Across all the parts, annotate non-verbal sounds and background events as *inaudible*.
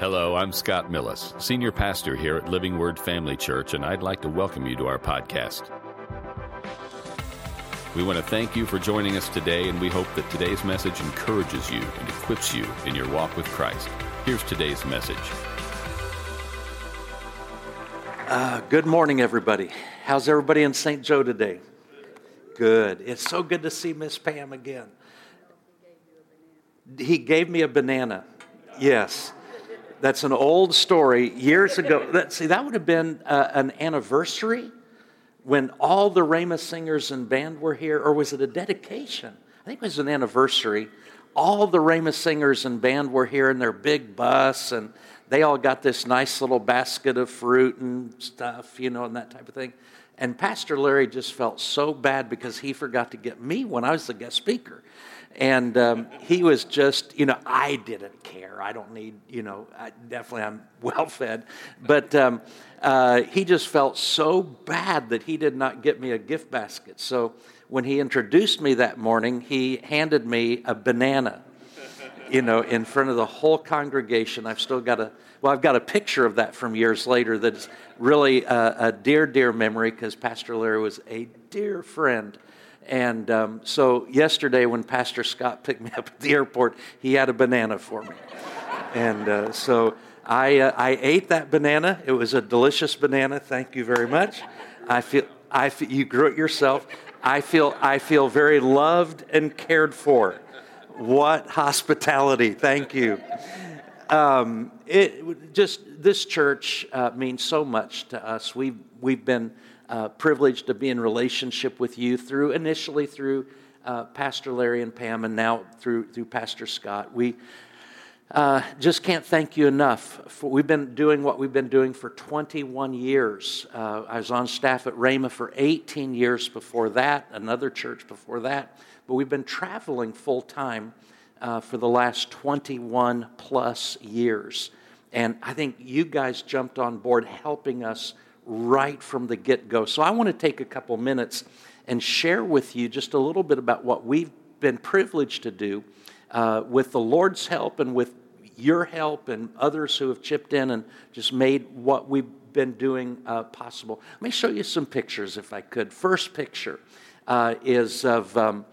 Hello, I'm Scott Millis, Senior Pastor here at Living Word Family Church, and I'd like to welcome you to our podcast. We want to thank you for joining us today, and we hope that today's message encourages you and equips you in your walk with Christ. Here's today's message. Uh, good morning, everybody. How's everybody in St. Joe today? Good. It's so good to see Miss Pam again. He gave me a banana. Yes. That's an old story years ago. *laughs* That, see, that would have been uh, an anniversary when all the Rhema singers and band were here, or was it a dedication? I think it was an anniversary. All the Rhema singers and band were here in their big bus, and they all got this nice little basket of fruit and stuff, you know, and that type of thing. And Pastor Larry just felt so bad because he forgot to get me when I was the guest speaker. And um, he was just, you know, I didn't care. I don't need, you know, I, definitely I'm *laughs* well fed. But um, uh, he just felt so bad that he did not get me a gift basket. So when he introduced me that morning, he handed me a banana, you know, in front of the whole congregation. I've still got a, well, I've got a picture of that from years later that's really a, a dear, dear memory because Pastor Larry was a dear friend and um, so yesterday, when Pastor Scott picked me up at the airport, he had a banana for me. and uh, so I, uh, I ate that banana. It was a delicious banana. Thank you very much. I feel, I feel you grew it yourself. I feel, I feel very loved and cared for. What hospitality. Thank you. Um, it just this church uh, means so much to us. We've we've been uh, privileged to be in relationship with you through initially through uh, Pastor Larry and Pam, and now through through Pastor Scott. We uh, just can't thank you enough. For, we've been doing what we've been doing for 21 years. Uh, I was on staff at Rhema for 18 years before that, another church before that, but we've been traveling full time uh, for the last 21 plus years. And I think you guys jumped on board helping us right from the get go. So I want to take a couple minutes and share with you just a little bit about what we've been privileged to do uh, with the Lord's help and with your help and others who have chipped in and just made what we've been doing uh, possible. Let me show you some pictures if I could. First picture uh, is of, um,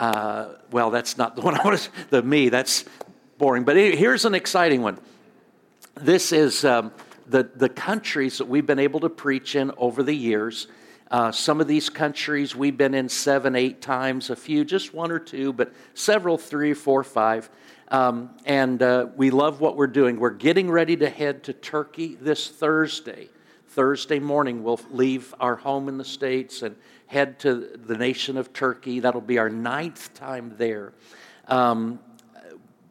uh, well, that's not the *laughs* one I want to, the me, that's boring. But here's an exciting one. This is. Um, the, the countries that we've been able to preach in over the years. Uh, some of these countries we've been in seven, eight times, a few, just one or two, but several, three, four, five. Um, and uh, we love what we're doing. We're getting ready to head to Turkey this Thursday. Thursday morning, we'll leave our home in the States and head to the nation of Turkey. That'll be our ninth time there. Um,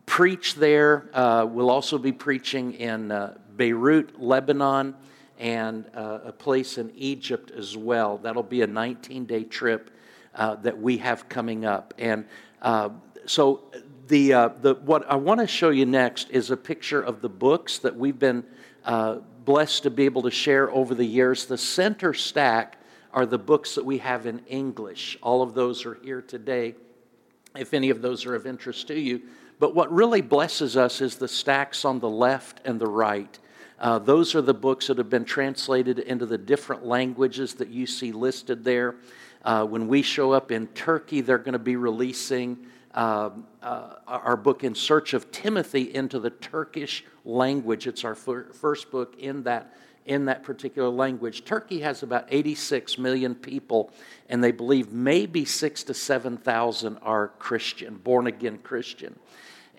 preach there. Uh, we'll also be preaching in uh, Beirut, Lebanon, and uh, a place in Egypt as well. That'll be a 19 day trip uh, that we have coming up. And uh, so, the, uh, the, what I want to show you next is a picture of the books that we've been uh, blessed to be able to share over the years. The center stack are the books that we have in English. All of those are here today, if any of those are of interest to you. But what really blesses us is the stacks on the left and the right. Uh, those are the books that have been translated into the different languages that you see listed there. Uh, when we show up in Turkey, they're going to be releasing uh, uh, our book In Search of Timothy into the Turkish language. It's our fir- first book in that, in that particular language. Turkey has about 86 million people, and they believe maybe six to 7,000 are Christian, born again Christian.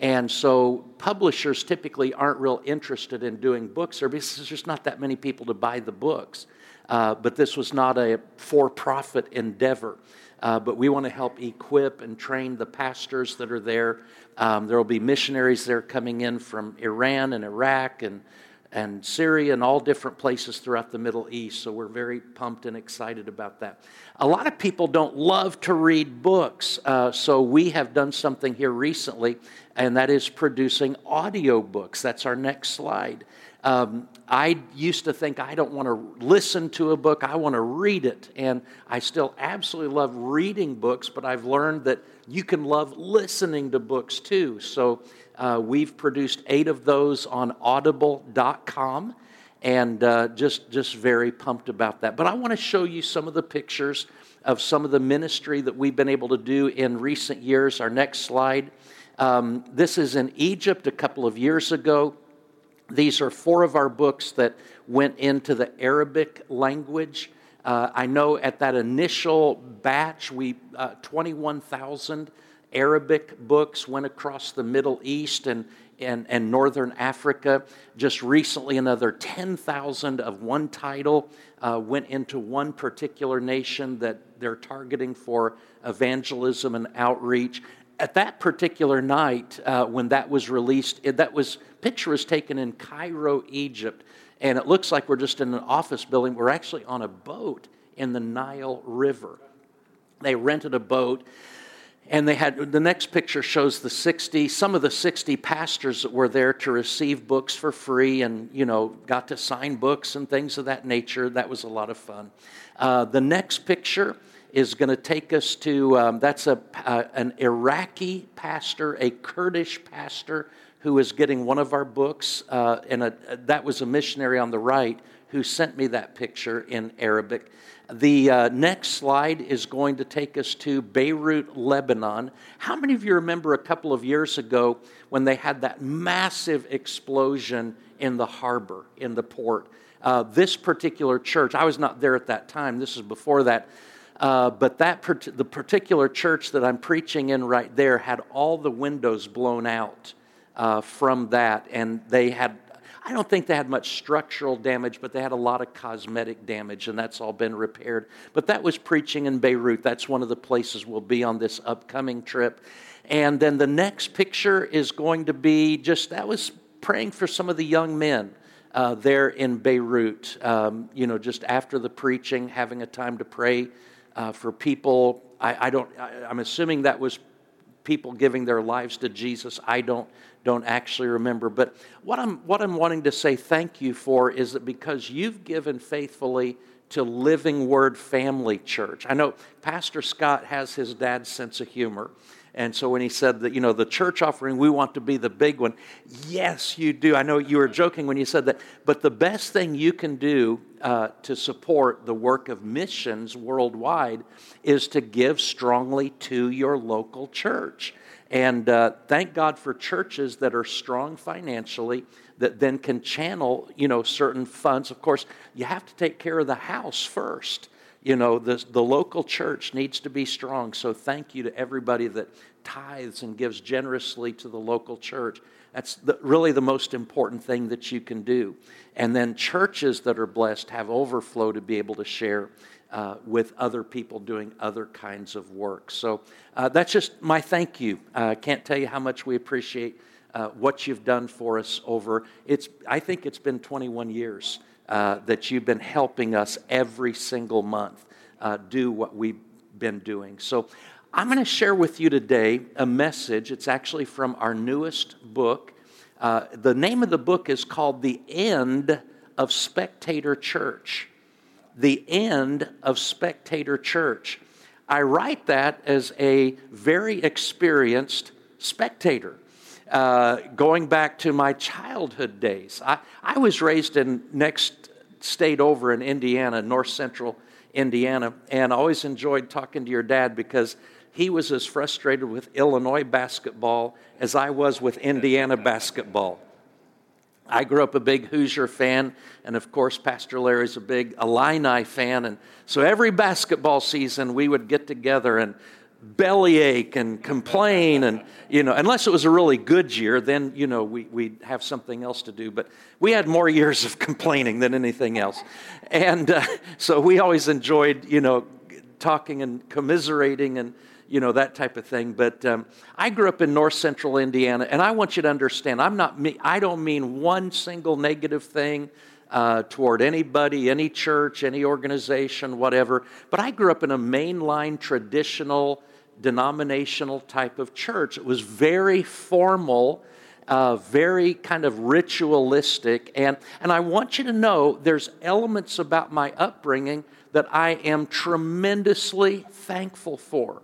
And so publishers typically aren't real interested in doing books or because *laughs* there's just not that many people to buy the books. Uh, but this was not a for profit endeavor. Uh, but we want to help equip and train the pastors that are there. Um, there will be missionaries there coming in from Iran and Iraq and and Syria and all different places throughout the Middle East. So we're very pumped and excited about that. A lot of people don't love to read books, uh, so we have done something here recently, and that is producing audio books. That's our next slide. Um, I used to think I don't want to listen to a book, I want to read it. And I still absolutely love reading books, but I've learned that you can love listening to books too. So uh, we've produced eight of those on audible.com and uh, just, just very pumped about that. But I want to show you some of the pictures of some of the ministry that we've been able to do in recent years. Our next slide. Um, this is in Egypt a couple of years ago. These are four of our books that went into the Arabic language. Uh, I know at that initial batch, we uh, 21,000 Arabic books went across the Middle East and, and, and Northern Africa. Just recently, another 10,000 of one title uh, went into one particular nation that they're targeting for evangelism and outreach at that particular night uh, when that was released, it, that was picture was taken in Cairo, Egypt, and it looks like we're just in an office building. We're actually on a boat in the Nile River. They rented a boat, and they had the next picture shows the 60 some of the 60 pastors that were there to receive books for free and you know got to sign books and things of that nature that was a lot of fun uh, the next picture is going to take us to um, that's a, uh, an Iraqi pastor, a Kurdish pastor who is getting one of our books, uh, and a, that was a missionary on the right who sent me that picture in Arabic. The uh, next slide is going to take us to Beirut, Lebanon. How many of you remember a couple of years ago when they had that massive explosion in the harbor, in the port? Uh, this particular church, I was not there at that time, this is before that uh, but that the particular church that I'm preaching in right there had all the windows blown out uh, from that, and they had. I don't think they had much structural damage, but they had a lot of cosmetic damage, and that's all been repaired. But that was preaching in Beirut. That's one of the places we'll be on this upcoming trip. And then the next picture is going to be just that was praying for some of the young men. Uh, there in Beirut, um, you know, just after the preaching, having a time to pray uh, for people. I, I don't. I, I'm assuming that was people giving their lives to Jesus. I don't don't actually remember. But what I'm what I'm wanting to say thank you for is that because you've given faithfully to Living Word Family Church. I know Pastor Scott has his dad's sense of humor. And so when he said that, you know, the church offering, we want to be the big one. Yes, you do. I know you were joking when you said that. But the best thing you can do uh, to support the work of missions worldwide is to give strongly to your local church. And uh, thank God for churches that are strong financially that then can channel, you know, certain funds. Of course, you have to take care of the house first you know, the, the local church needs to be strong. So thank you to everybody that tithes and gives generously to the local church. That's the, really the most important thing that you can do. And then churches that are blessed have overflow to be able to share uh, with other people doing other kinds of work. So uh, that's just my thank you. I uh, can't tell you how much we appreciate uh, what you've done for us over. It's I think it's been 21 years uh, that you've been helping us every single month do what we've been doing. So I'm going to share with you today a message. It's actually from our newest book. Uh, the name of the book is called The End of Spectator Church. The End of Spectator Church. I write that as a very experienced spectator uh, going back to my childhood days. I, I was raised in next state over in Indiana, north central Indiana, and I always enjoyed talking to your dad because he was as frustrated with Illinois basketball as I was with Indiana basketball. I grew up a big Hoosier fan, and of course, Pastor Larry's a big Illini fan. And so every basketball season, we would get together and bellyache and complain and you know unless it was a really good year then you know we, we'd have something else to do but we had more *laughs* years of complaining than anything else and uh, so we always enjoyed you know talking and commiserating and you know that type of thing but um, i grew up in north central indiana and i want you to understand i'm not me i don't mean one single negative thing uh, toward anybody, any church, any organization, whatever. But I grew up in a mainline traditional denominational type of church. It was very formal. uh, very kind of ritualistic. And, and I want you to know there's elements about my upbringing that I am tremendously thankful for.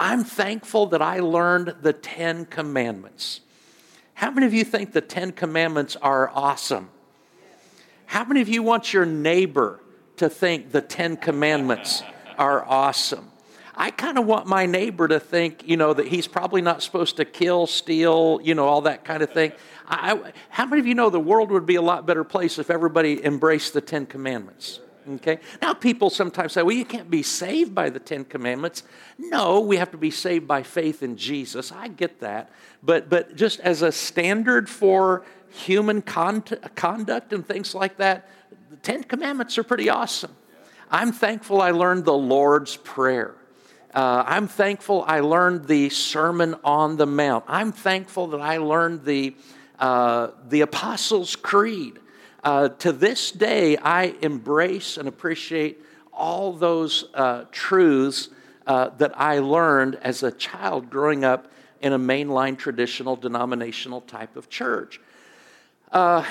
I'm thankful that I learned the Ten Commandments. How many of you think the Ten Commandments are awesome? How many of you want your neighbor to think the Ten Commandments are awesome? I kind of want my neighbor to think, you know, that he's probably not supposed to kill, steal, you know, all that kind of thing. I, how many of you know the world would be a lot better place if everybody embraced the Ten Commandments? Okay? Now, people sometimes say, well, you can't be saved by the Ten Commandments. No, we have to be saved by faith in Jesus. I get that. But, but just as a standard for human con- conduct and things like that, the Ten Commandments are pretty awesome. I'm thankful I learned the Lord's Prayer. Uh, I'm thankful I learned the Sermon on the Mount. I'm thankful that I learned the, uh, the Apostles' Creed. Uh, to this day, I embrace and appreciate all those uh, truths uh, that I learned as a child growing up in a mainline traditional denominational type of church uh,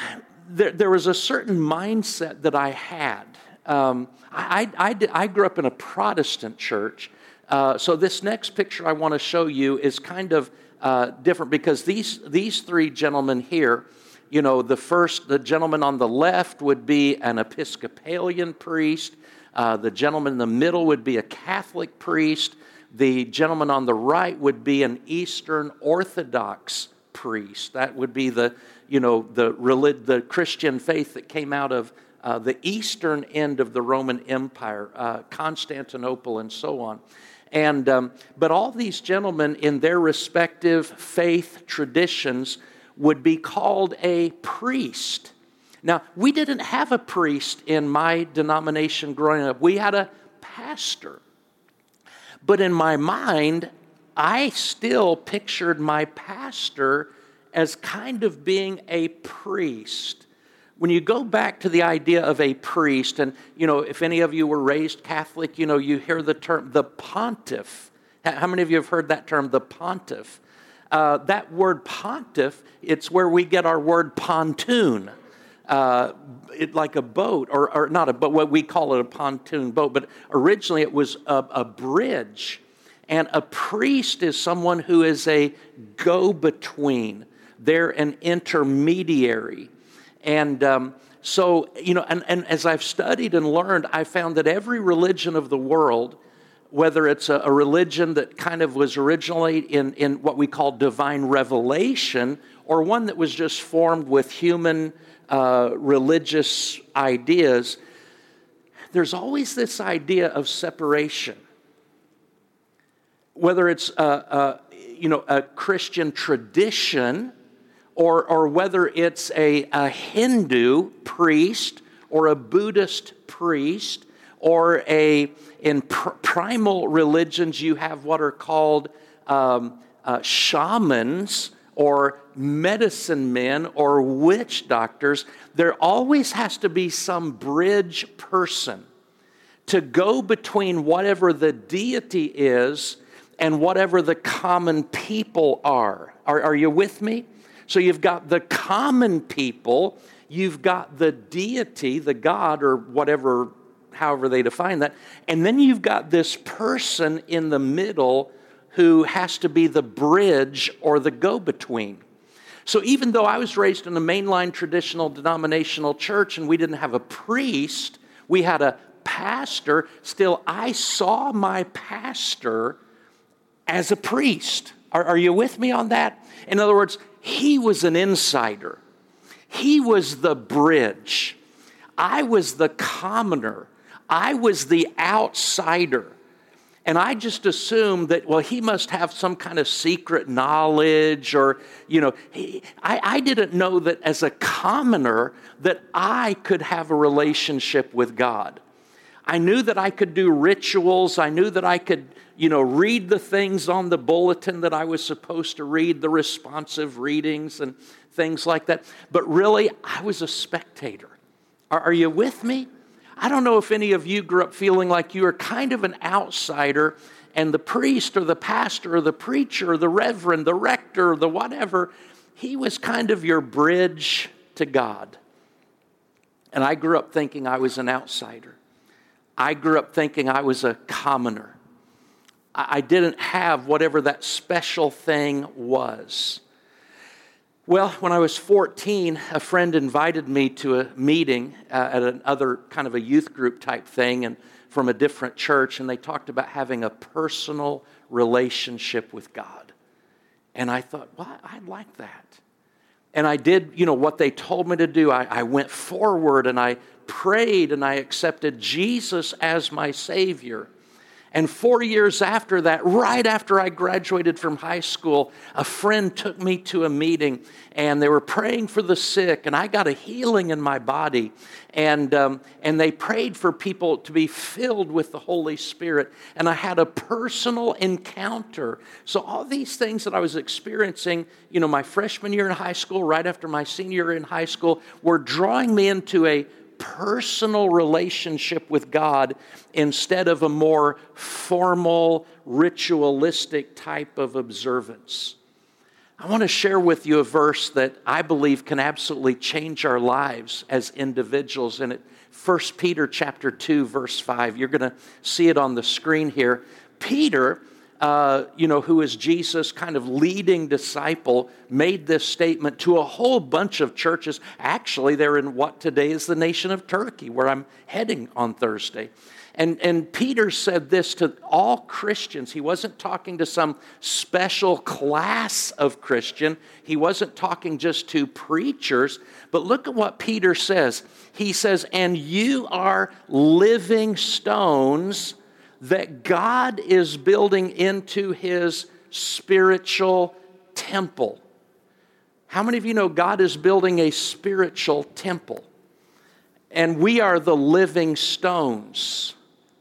there, there, was a certain mindset that I had. Um, I, I, I, grew up in a Protestant church, uh, so this next picture I want to show you is kind of uh, different because these, these three gentlemen here, you know, the first, the gentleman on the left would be an Episcopalian priest, uh, the gentleman in the middle would be a Catholic priest, the gentleman on the right would be an Eastern Orthodox priest. That would be the, you know, the, relig- the Christian faith that came out of uh, the eastern end of the Roman Empire, uh, Constantinople, and so on. And, um, but all these gentlemen, in their respective faith traditions, would be called a priest. Now, we didn't have a priest in my denomination growing up, we had a pastor. But in my mind, I still pictured my pastor as kind of being a priest. When you go back to the idea of a priest, and you know, if any of you were raised Catholic, you know, you hear the term the pontiff. How many of you have heard that term, the pontiff? Uh, that word pontiff, it's where we get our word pontoon. Uh, it, like a boat, or, or not a boat, what we call it a pontoon boat, but originally it was a, a bridge. And a priest is someone who is a go between they're an intermediary. And um, so, you know, and, and as I've studied and learned, I found that every religion of the world, whether it's a, a religion that kind of was originally in, in what we call divine revelation, or one that was just formed with human uh, religious ideas, there's always this idea of separation. Whether it's a, a you know, a Christian tradition or, or whether it's a, a Hindu priest or a Buddhist priest, or a, in pr- primal religions, you have what are called um, uh, shamans or medicine men or witch doctors. There always has to be some bridge person to go between whatever the deity is and whatever the common people are. Are, are you with me? So you've got the common people, you've got the deity, the God, or whatever, however they define that, and then you've got this person in the middle who has to be the bridge or the go between. So even though I was raised in a mainline traditional denominational church and we didn't have a priest, we had a pastor, still I saw my pastor as a priest. Are, are you with me on that? In other words, he was an insider, he was the bridge. I was the commoner, I was the outsider. And I just assumed that, well, he must have some kind of secret knowledge, or, you know, he, I, I didn't know that as a commoner that I could have a relationship with God. I knew that I could do rituals. I knew that I could, you know, read the things on the bulletin that I was supposed to read, the responsive readings and things like that. But really, I was a spectator. Are, are you with me? I don't know if any of you grew up feeling like you were kind of an outsider and the priest or the pastor or the preacher or the reverend, the rector, or the whatever, he was kind of your bridge to God. And I grew up thinking I was an outsider. I grew up thinking I was a commoner. I didn't have whatever that special thing was. Well, when I was 14, a friend invited me to a meeting uh, at another kind of a youth group type thing and from a different church, and they talked about having a personal relationship with God. And I thought, well, I'd like that. And I did, you know, what they told me to do. I, I went forward and I prayed and I accepted Jesus as my Savior. And four years after that, right after I graduated from high school, a friend took me to a meeting and they were praying for the sick, and I got a healing in my body. And, um, and they prayed for people to be filled with the Holy Spirit. And I had a personal encounter. So, all these things that I was experiencing, you know, my freshman year in high school, right after my senior year in high school, were drawing me into a personal relationship with God instead of a more formal, ritualistic type of observance. I want to share with you a verse that I believe can absolutely change our lives as individuals. And it 1 Peter chapter 2, verse 5. You're going to see it on the screen here. Peter uh, you know, who is Jesus' kind of leading disciple, made this statement to a whole bunch of churches. Actually, they're in what today is the nation of Turkey, where I'm heading on Thursday. And, and Peter said this to all Christians. He wasn't talking to some special class of Christian, he wasn't talking just to preachers. But look at what Peter says. He says, And you are living stones that God is building into his spiritual temple. How many of you know God is building a spiritual temple? And we are the living stones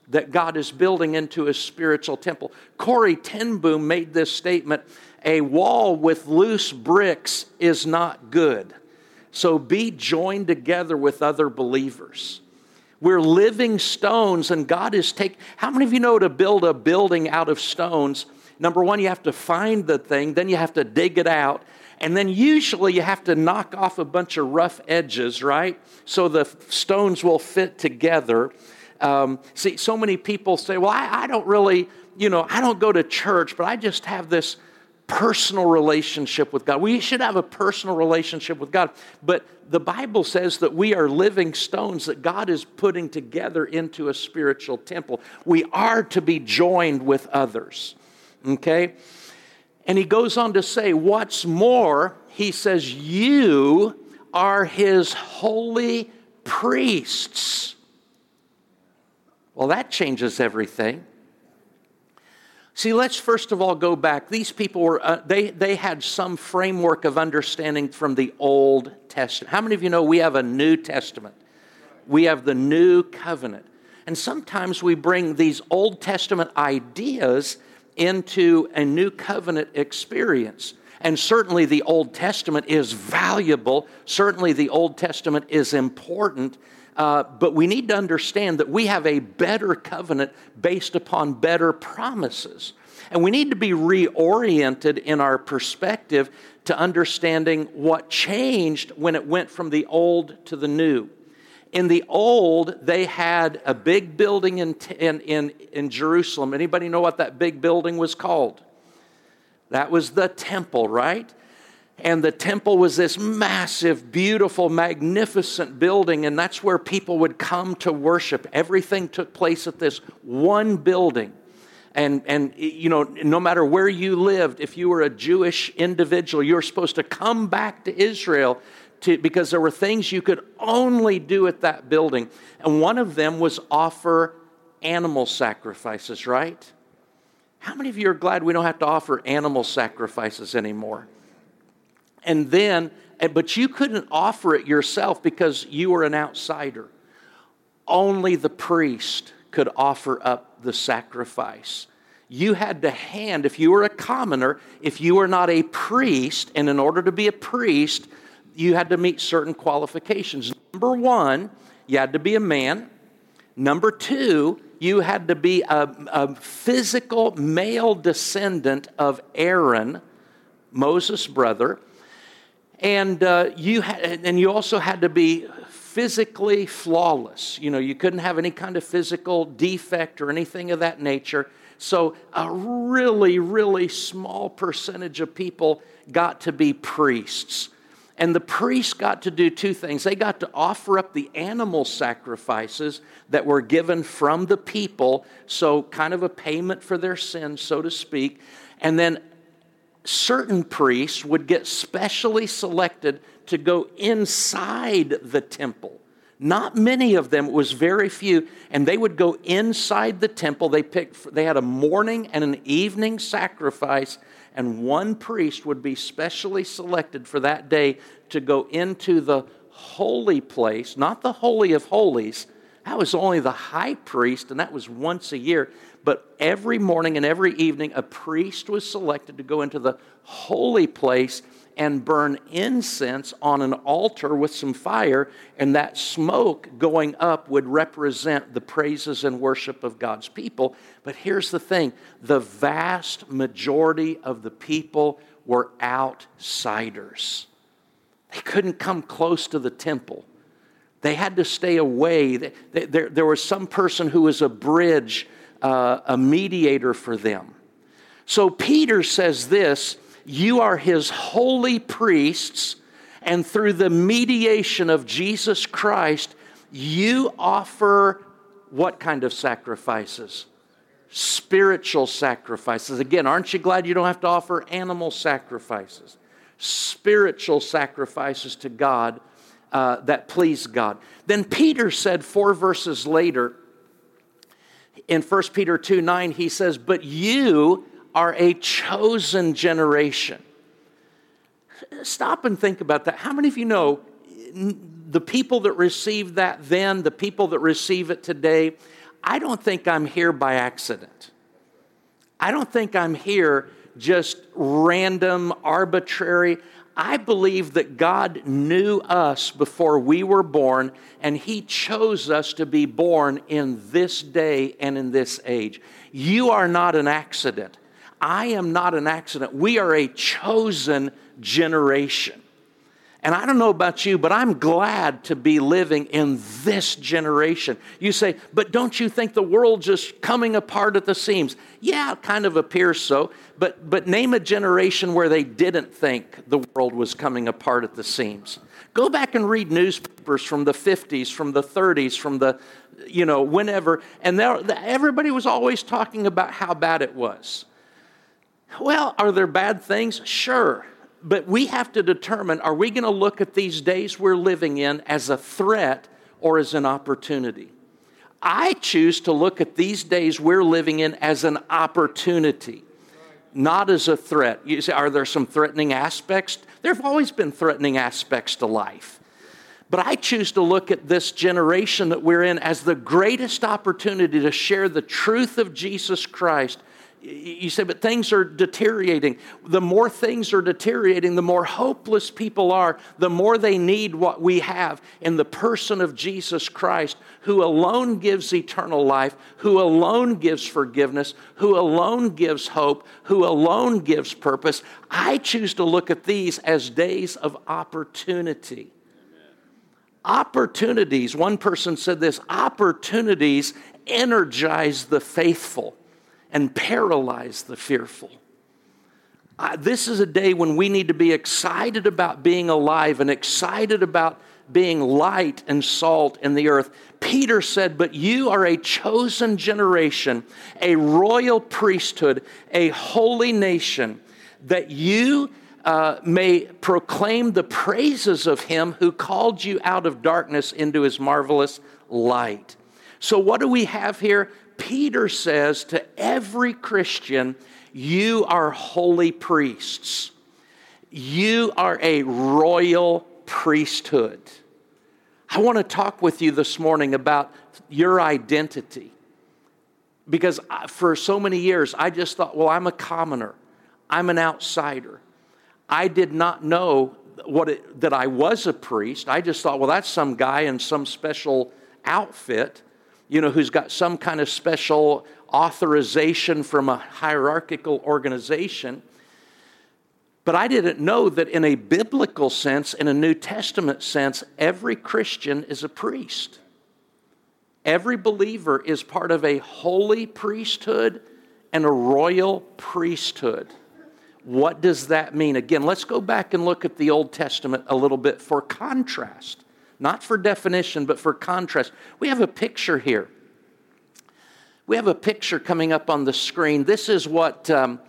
that God is building into his spiritual temple. Corrie ten Boom made this statement a wall with loose bricks is not good. So be joined together with other believers. We're living stones, and God is taking. How many of you know to build a building out of stones? Number one, you have to find the thing, then you have to dig it out, and then usually you have to knock off a bunch of rough edges, right? So the stones will fit together. Um, see, so many people say, well, I, I don't really, you know, I don't go to church, but I just have this personal relationship with God. We should have a personal relationship with God. But the Bible says that we are living stones that God is putting together into a spiritual temple. We are to be joined with others. Okay? And he goes on to say, What's more, he says, You are his holy priests. Well, that changes everything. See, let's first of all go back. These people were, uh, they, they had some framework of understanding from the Old Testament. How many of you know we have a New Testament? We have the New Covenant. And sometimes we bring these Old Testament ideas into a New Covenant experience. And certainly the Old Testament is valuable. Certainly the Old Testament is important. Uh, but we need to understand that we have a better covenant based upon better promises. And we need to be reoriented in our perspective to understanding what changed when it went from the old to the new. In the old, they had a big building in, in, in, in Jerusalem. Anybody know what that big building was called? That was the temple, right? And the temple was this massive, beautiful, magnificent building, and that's where people would come to worship. Everything took place at this one building. And, and you know, no matter where you lived, if you were a Jewish individual, you were supposed to come back to Israel to, because there were things you could only do at that building. And one of them was offer animal sacrifices, right? How many of you are glad we don't have to offer animal sacrifices anymore? And then, eh, but you couldn't offer it yourself because you were an outsider. Only the priest could offer up the sacrifice. You had to hand, if you were a commoner, if you were not a priest, and in order to be a priest, you had to meet certain qualifications. Number one, you had to be a man. Number two, you had to be a, a physical male descendant of Aaron, Moses' brother. And uh, you had, and you also had to be physically flawless. You know, you couldn't have any kind of physical defect or anything of that nature. So a really, really small percentage of people got to be priests. And the priests got to do two things. They got to offer up the animal sacrifices that were given from the people, so kind of a payment for their sins, so to speak. And then certain priests would get specially selected to go inside the temple. Not many of them, it was very few, and they would go inside the temple. They picked they had a morning and an evening sacrifice, and one priest would be specially selected for that day to go into the holy place, not the holy of holies. That was only the high priest, and that was once a year. But every morning and every evening, a priest was selected to go into the holy place and burn incense on an altar with some fire, and that smoke going up would represent the praises and worship of God's people. But here's the thing the vast majority of the people were outsiders. They couldn't come close to the temple. They had to stay away. There, was some person who was a bridge, uh, a mediator for them. So Peter says this you are his holy priests, and through the mediation of Jesus Christ, you offer what kind of sacrifices? Spiritual sacrifices. Again, aren't you glad you don't have to offer animal sacrifices? Spiritual sacrifices to God uh, that please God. Then Peter said four verses later, in 1 Peter 2 9, he says, But you are a chosen generation. Stop and think about that. How many of you know the people that received that then, the people that receive it today? I don't think I'm here by accident. I don't think I'm here just random, arbitrary. I believe that God knew us before we were born, and He chose us to be born in this day and in this age. You are not an accident. I am not an accident. We are a chosen generation. And I don't know about you, but I'm glad to be living in this generation. You say, but don't you think the world's just coming apart at the seams? Yeah, it kind of appears so. But, but name a generation where they didn't think the world was coming apart at the seams. Go back and read newspapers from the 50s, from the 30s, from the, you know, whenever. And everybody was always talking about how bad it was. Well, are there bad things? Sure. But we have to determine are we going to look at these days we're living in as a threat or as an opportunity? I choose to look at these days we're living in as an opportunity, not as a threat. You say, are there some threatening aspects? There have always been threatening aspects to life. But I choose to look at this generation that we're in as the greatest opportunity to share the truth of Jesus Christ you say, but things are deteriorating. The more things are deteriorating, the more hopeless people are, the more they need what we have in the person of Jesus Christ, who alone gives eternal life, who alone gives forgiveness, who alone gives hope, who alone gives purpose. I choose to look at these as days of opportunity. Opportunities, one person said this opportunities energize the faithful and paralyze the fearful. This is a day when we need to be excited about being alive and excited about being light and salt in the earth. Peter said, But you are a chosen generation, a royal priesthood, a holy nation, that you uh, may proclaim the praises of him who called you out of darkness into his marvelous light. So, what do we have here? Peter says to every Christian, You are holy priests. You are a royal priesthood. I want to talk with you this morning about your identity. Because for so many years, I just thought, well, I'm a commoner, I'm an outsider. I did not know what it, that I was a priest. I just thought, well, that's some guy in some special outfit you know, who's got some kind of special authorization from a hierarchical organization. But I didn't know that in a biblical sense, in a New Testament sense, every Christian is a priest. Every believer is part of a holy priesthood and a royal priesthood. What does that mean? Again, let's go back and look at the Old Testament a little bit for contrast. Not for definition, but for contrast. We have a picture here. We have a picture coming up on the screen. This is what um,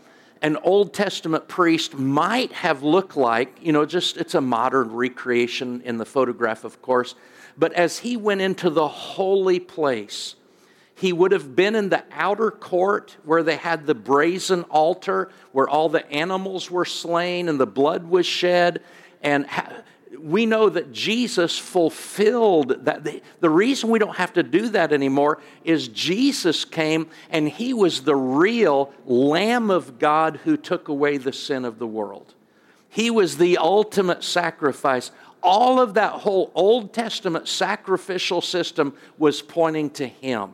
an Old Testament priest might have looked like. You know, just it's a modern recreation in the photograph, of course. But as he went into the holy place, he would have been in the outer court where they had the brazen altar, where all the animals were slain and the blood was shed. And we know that Jesus fulfilled that. The, the, reason we don't have to do that anymore is Jesus came and he was the real Lamb of God who took away the sin of the world. He was the ultimate sacrifice. All of that whole Old Testament sacrificial system was pointing to him.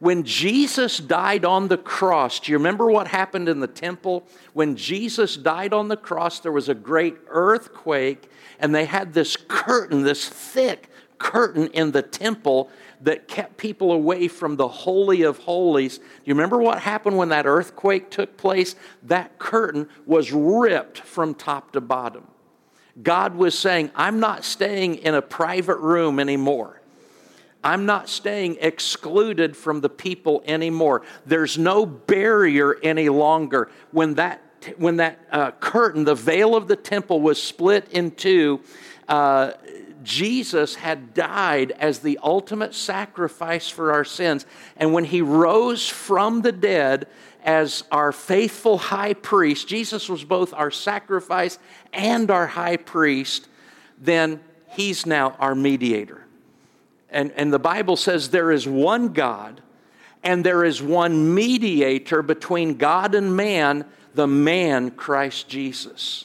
When Jesus died on the cross, do you remember what happened in the temple? When Jesus died on the cross, there was a great earthquake, and they had this curtain, this thick curtain in the temple that kept people away from the Holy of Holies. Do you remember what happened when that earthquake took place? That curtain was ripped from top to bottom. God was saying, I'm not staying in a private room anymore. I'm not staying excluded from the people anymore. There's no barrier any longer. When that, when that uh, curtain, the veil of the temple, was split in two, uh, Jesus had died as the ultimate sacrifice for our sins. And when he rose from the dead as our faithful high priest, Jesus was both our sacrifice and our high priest, then he's now our mediator. And, and the Bible says there is one God and there is one mediator between God and man, the man Christ Jesus.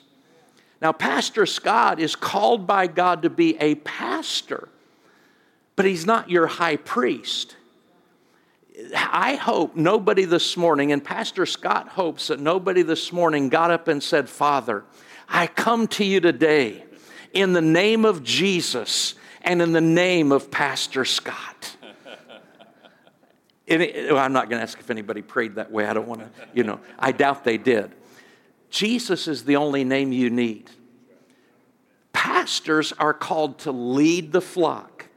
Now, Pastor Scott is called by God to be a pastor, but he's not your high priest. I hope nobody this morning, and Pastor Scott hopes that nobody this morning got up and said, Father, I come to you today in the name of Jesus and in the name of Pastor Scott. Well, I'm not going to ask if anybody prayed that way. I don't want to, you know, I doubt they did. Jesus is the only name you need. Pastors are called to lead the flock.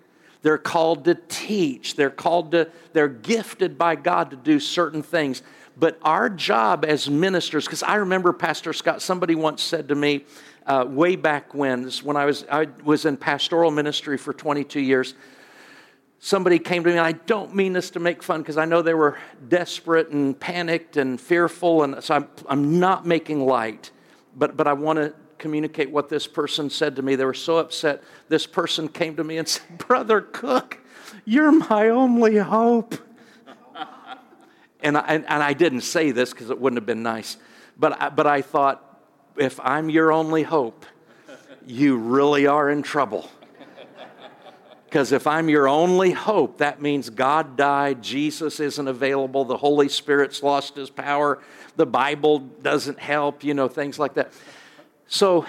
They're called to teach. They're called to, they're gifted by God to do certain things. But our job as ministers, because I remember Pastor Scott, somebody once said to me, uh, way back when, when I was, I was in pastoral ministry for 22 years. Somebody came to me, and I don't mean this to make fun because I know they were desperate and panicked and fearful, and so I'm, I'm not making light, but, but I want to communicate what this person said to me. They were so upset. This person came to me and *laughs* said, Brother Cooke, you're my only hope. and, I, and, and I didn't say this because it wouldn't have been nice, but I, but I thought, if I'm your only hope, you really are in trouble. Because if I'm your only hope, that means God died, Jesus isn't available, the Holy Spirit's lost his power, the Bible doesn't help, you know, things like that. So,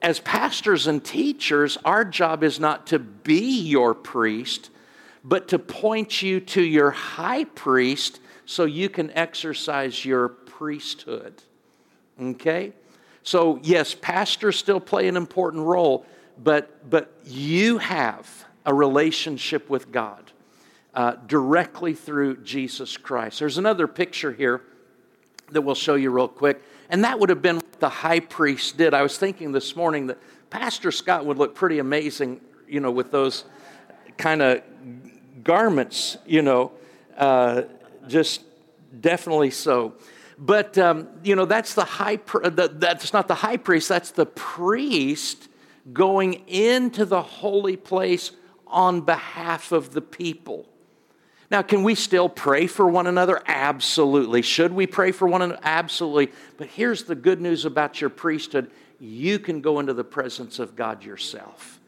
as pastors and teachers, our job is not to be your priest, but to point you to your high priest so you can exercise your priesthood. Okay? So, yes, pastors still play an important role, but, but you have a relationship with God uh, directly through Jesus Christ. There's another picture here that we'll show you real quick, and that would have been what the high priest did. I was thinking this morning that Pastor Scott would look pretty amazing, you know, with those kind of garments, you know, uh, just definitely so. But, um, you know, that's the high, that's not the high priest, that's the priest going into the holy place on behalf of the people. Now, can we still pray for one another? Absolutely. Should we pray for one another? Absolutely. But here's the good news about your priesthood you can go into the presence of God yourself.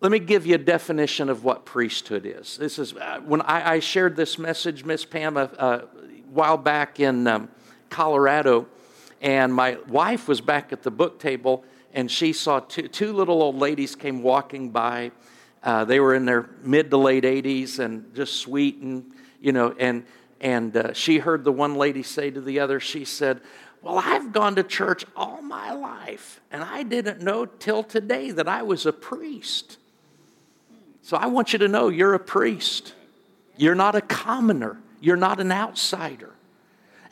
Let me give you a definition of what priesthood is. This is uh, when I, I, shared this message, Miss Pam, uh, while back in um, Colorado, And my wife was back at the book table, and she saw two, two little old ladies came walking by. Uh, they were in their mid to late 80s and just sweet, and you know, and and uh, she heard the one lady say to the other, she said, Well, I've gone to church all my life, and I didn't know till today that I was a priest. So I want you to know you're a priest. You're not a commoner, you're not an outsider.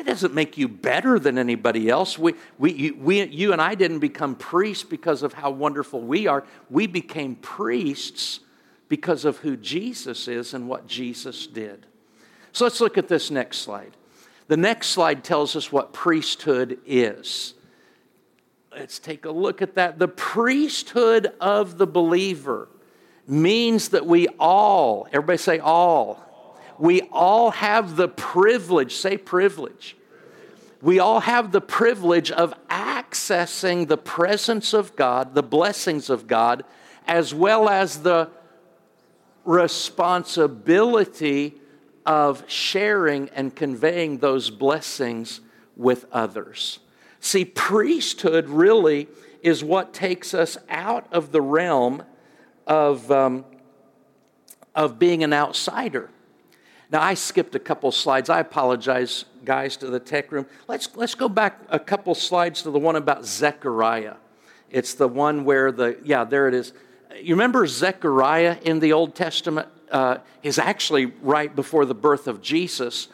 It doesn't make you better than anybody else. We, we, you, we, you and I didn't become priests because of how wonderful we are. We became priests because of who Jesus is and what Jesus did. So let's look at this next slide. The next slide tells us what priesthood is. Let's take a look at that. The priesthood of the believer means that we all, everybody say all, we all have the privilege, say privilege. We all have the privilege of accessing the presence of God, the blessings of God, as well as the responsibility of sharing and conveying those blessings with others. See, priesthood really is what takes us out of the realm of, um, of being an outsider. Now, I skipped a couple slides. I apologize, guys, to the tech room. Let's, let's go back a couple slides to the one about Zechariah. It's the one where the, yeah, there it is. You remember Zechariah in the Old Testament? Uh, is actually right before the birth of Jesus.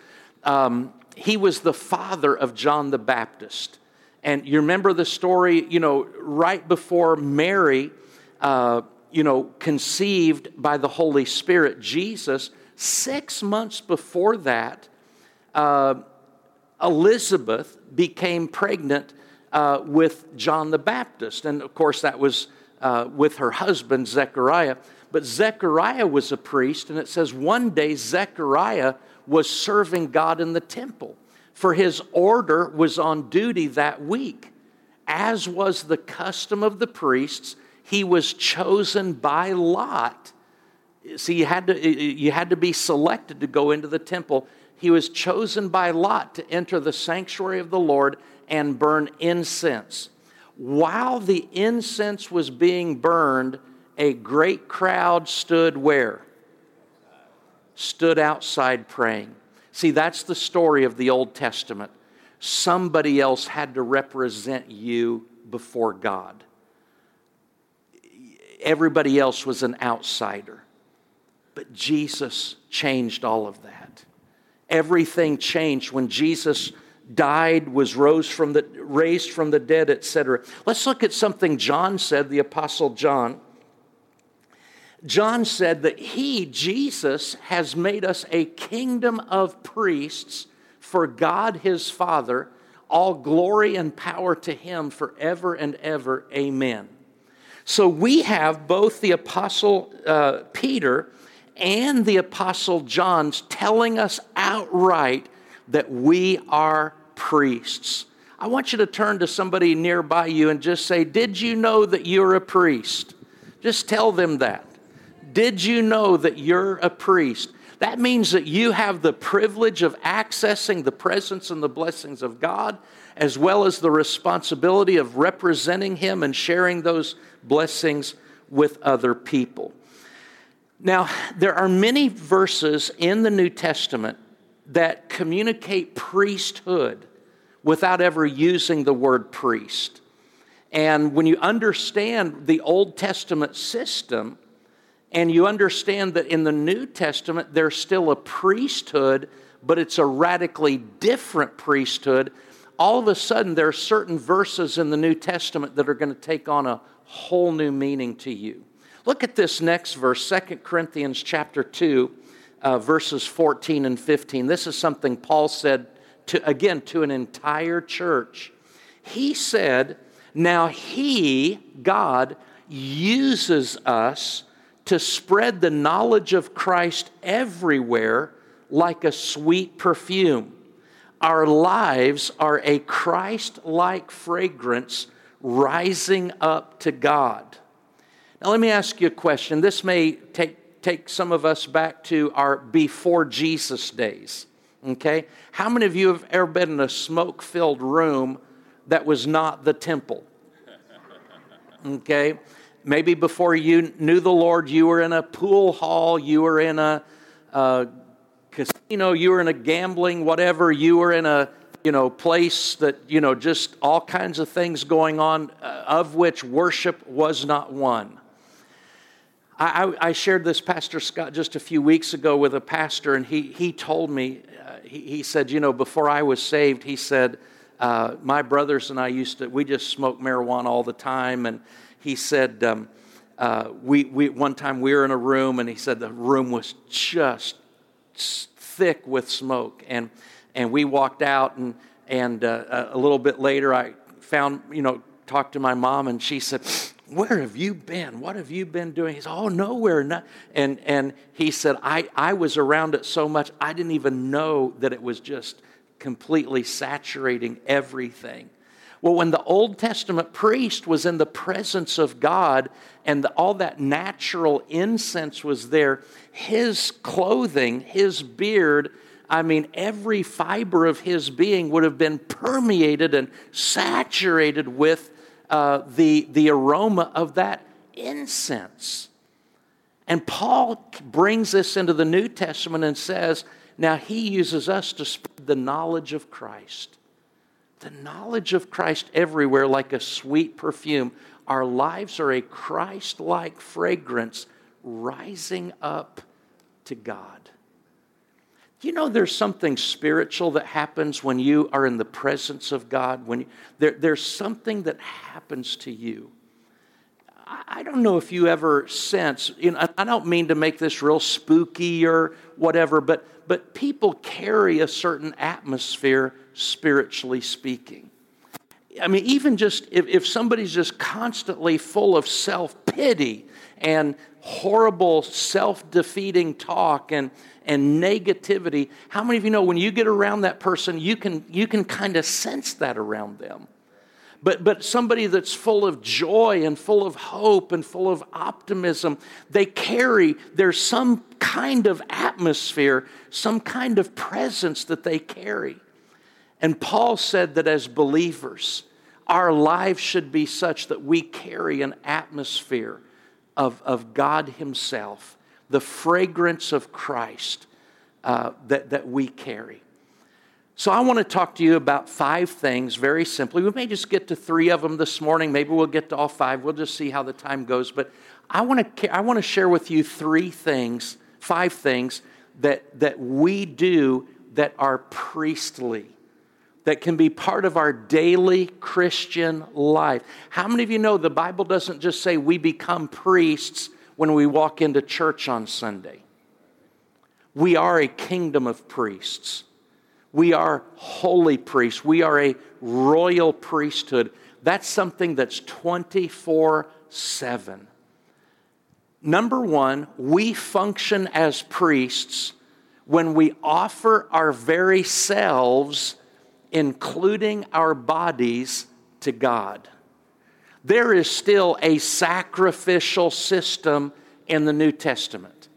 Um, he was the father of John the Baptist. And you remember the story, you know, right before Mary, uh, you know, conceived by the Holy Spirit, Jesus Six months before that, uh, Elizabeth became pregnant uh, with John the Baptist. And of course, that was uh, with her husband, Zechariah. But Zechariah was a priest, and it says one day Zechariah was serving God in the temple, for his order was on duty that week. As was the custom of the priests, he was chosen by lot see, you had, to, you had to be selected to go into the temple. He was chosen by Lot to enter the sanctuary of the Lord and burn incense. While the incense was being burned, a great crowd stood where? Stood outside praying. See, that's the story of the Old Testament. Somebody else had to represent you before God. Everybody else was an outsider. But Jesus changed all of that. Everything changed when Jesus died, was rose from the, raised from the dead, etc. Let's look at something John said, the Apostle John. John said that he, Jesus, has made us a kingdom of priests for God his Father. All glory and power to him forever and ever. Amen. So we have both the Apostle uh, Peter and the Apostle John's telling us outright that we are priests. I want you to turn to somebody nearby you and just say, Did you know that you're a priest? Just tell them that. Did you know that you're a priest? That means that you have the privilege of accessing the presence and the blessings of God, as well as the responsibility of representing Him and sharing those blessings with other people. Now, there are many verses in the New Testament that communicate priesthood without ever using the word priest. And when you understand the Old Testament system, and you understand that in the New Testament there's still a priesthood, but it's a radically different priesthood, all of a sudden there are certain verses in the New Testament that are going to take on a whole new meaning to you. Look at this next verse, 2 Corinthians chapter 2, uh, verses 14 and 15. This is something Paul said to, again, to an entire church. He said, Now he, God, uses us to spread the knowledge of Christ everywhere like a sweet perfume. Our lives are a Christ like fragrance rising up to God. Now, let me ask you a question. This may take, take some of us back to our before Jesus days. Okay? How many of you have ever been in a smoke filled room that was not the temple. Okay? Maybe before you knew the Lord, you were in a pool hall, you were in a, a casino, you were in a gambling, whatever, you were in a you know place that you know just all kinds of things going on, uh, of which worship was not one. I, I, shared this, Pastor Scott, just a few weeks ago with a pastor, and he, he told me, uh, he, he said, you know, before I was saved, he said, uh, my brothers and I used to, we just smoked marijuana all the time. And he said, um, uh, we, we, one time we were in a room and he said the room was just thick with smoke. And, and we walked out and, and uh, a little bit later I found, you know, talked to my mom and she said, where have you been? What have you been doing? He said, Oh, nowhere. Not. And, and he said, I, I was around it so much, I didn't even know that it was just completely saturating everything. Well, when the Old Testament priest was in the presence of God and the, all that natural incense was there, his clothing, his beard, I mean, every fiber of his being would have been permeated and saturated with uh, the, the aroma of that incense. And Paul brings this into the New Testament and says, now he uses us to spread the knowledge of Christ. The knowledge of Christ everywhere, like a sweet perfume. Our lives are a Christ like fragrance rising up to God. You know there's something spiritual that happens when you are in the presence of God? When you, there, there's something that happens to you. I don't know if you ever sense, you know, I don't mean to make this real spooky or whatever, but but people carry a certain atmosphere, spiritually speaking. I mean, even just if, if somebody's just constantly full of self pity and horrible self defeating talk and, and negativity, how many of you know when you get around that person, you can, you can kind of sense that around them? but, but somebody that's full of joy and full of hope and full of optimism. They carry, there's some kind of atmosphere, some kind of presence that they carry. And Paul said that as believers, our lives should be such that we carry an atmosphere of, of God Himself, the fragrance of Christ uh, that, that we carry. So, I want to talk to you about five things very simply. We may just get to three of them this morning. Maybe we'll get to all five. We'll just see how the time goes. But I want to, I want to share with you three things, five things that, that we do that are priestly, that can be part of our daily Christian life. How many of you know the Bible doesn't just say we become priests when we walk into church on Sunday? We are a kingdom of priests. We are holy priests. We are a royal priesthood. That's something that's 24 7. Number one, we function as priests when we offer our very selves, including our bodies, to God. There is still a sacrificial system in the New Testament.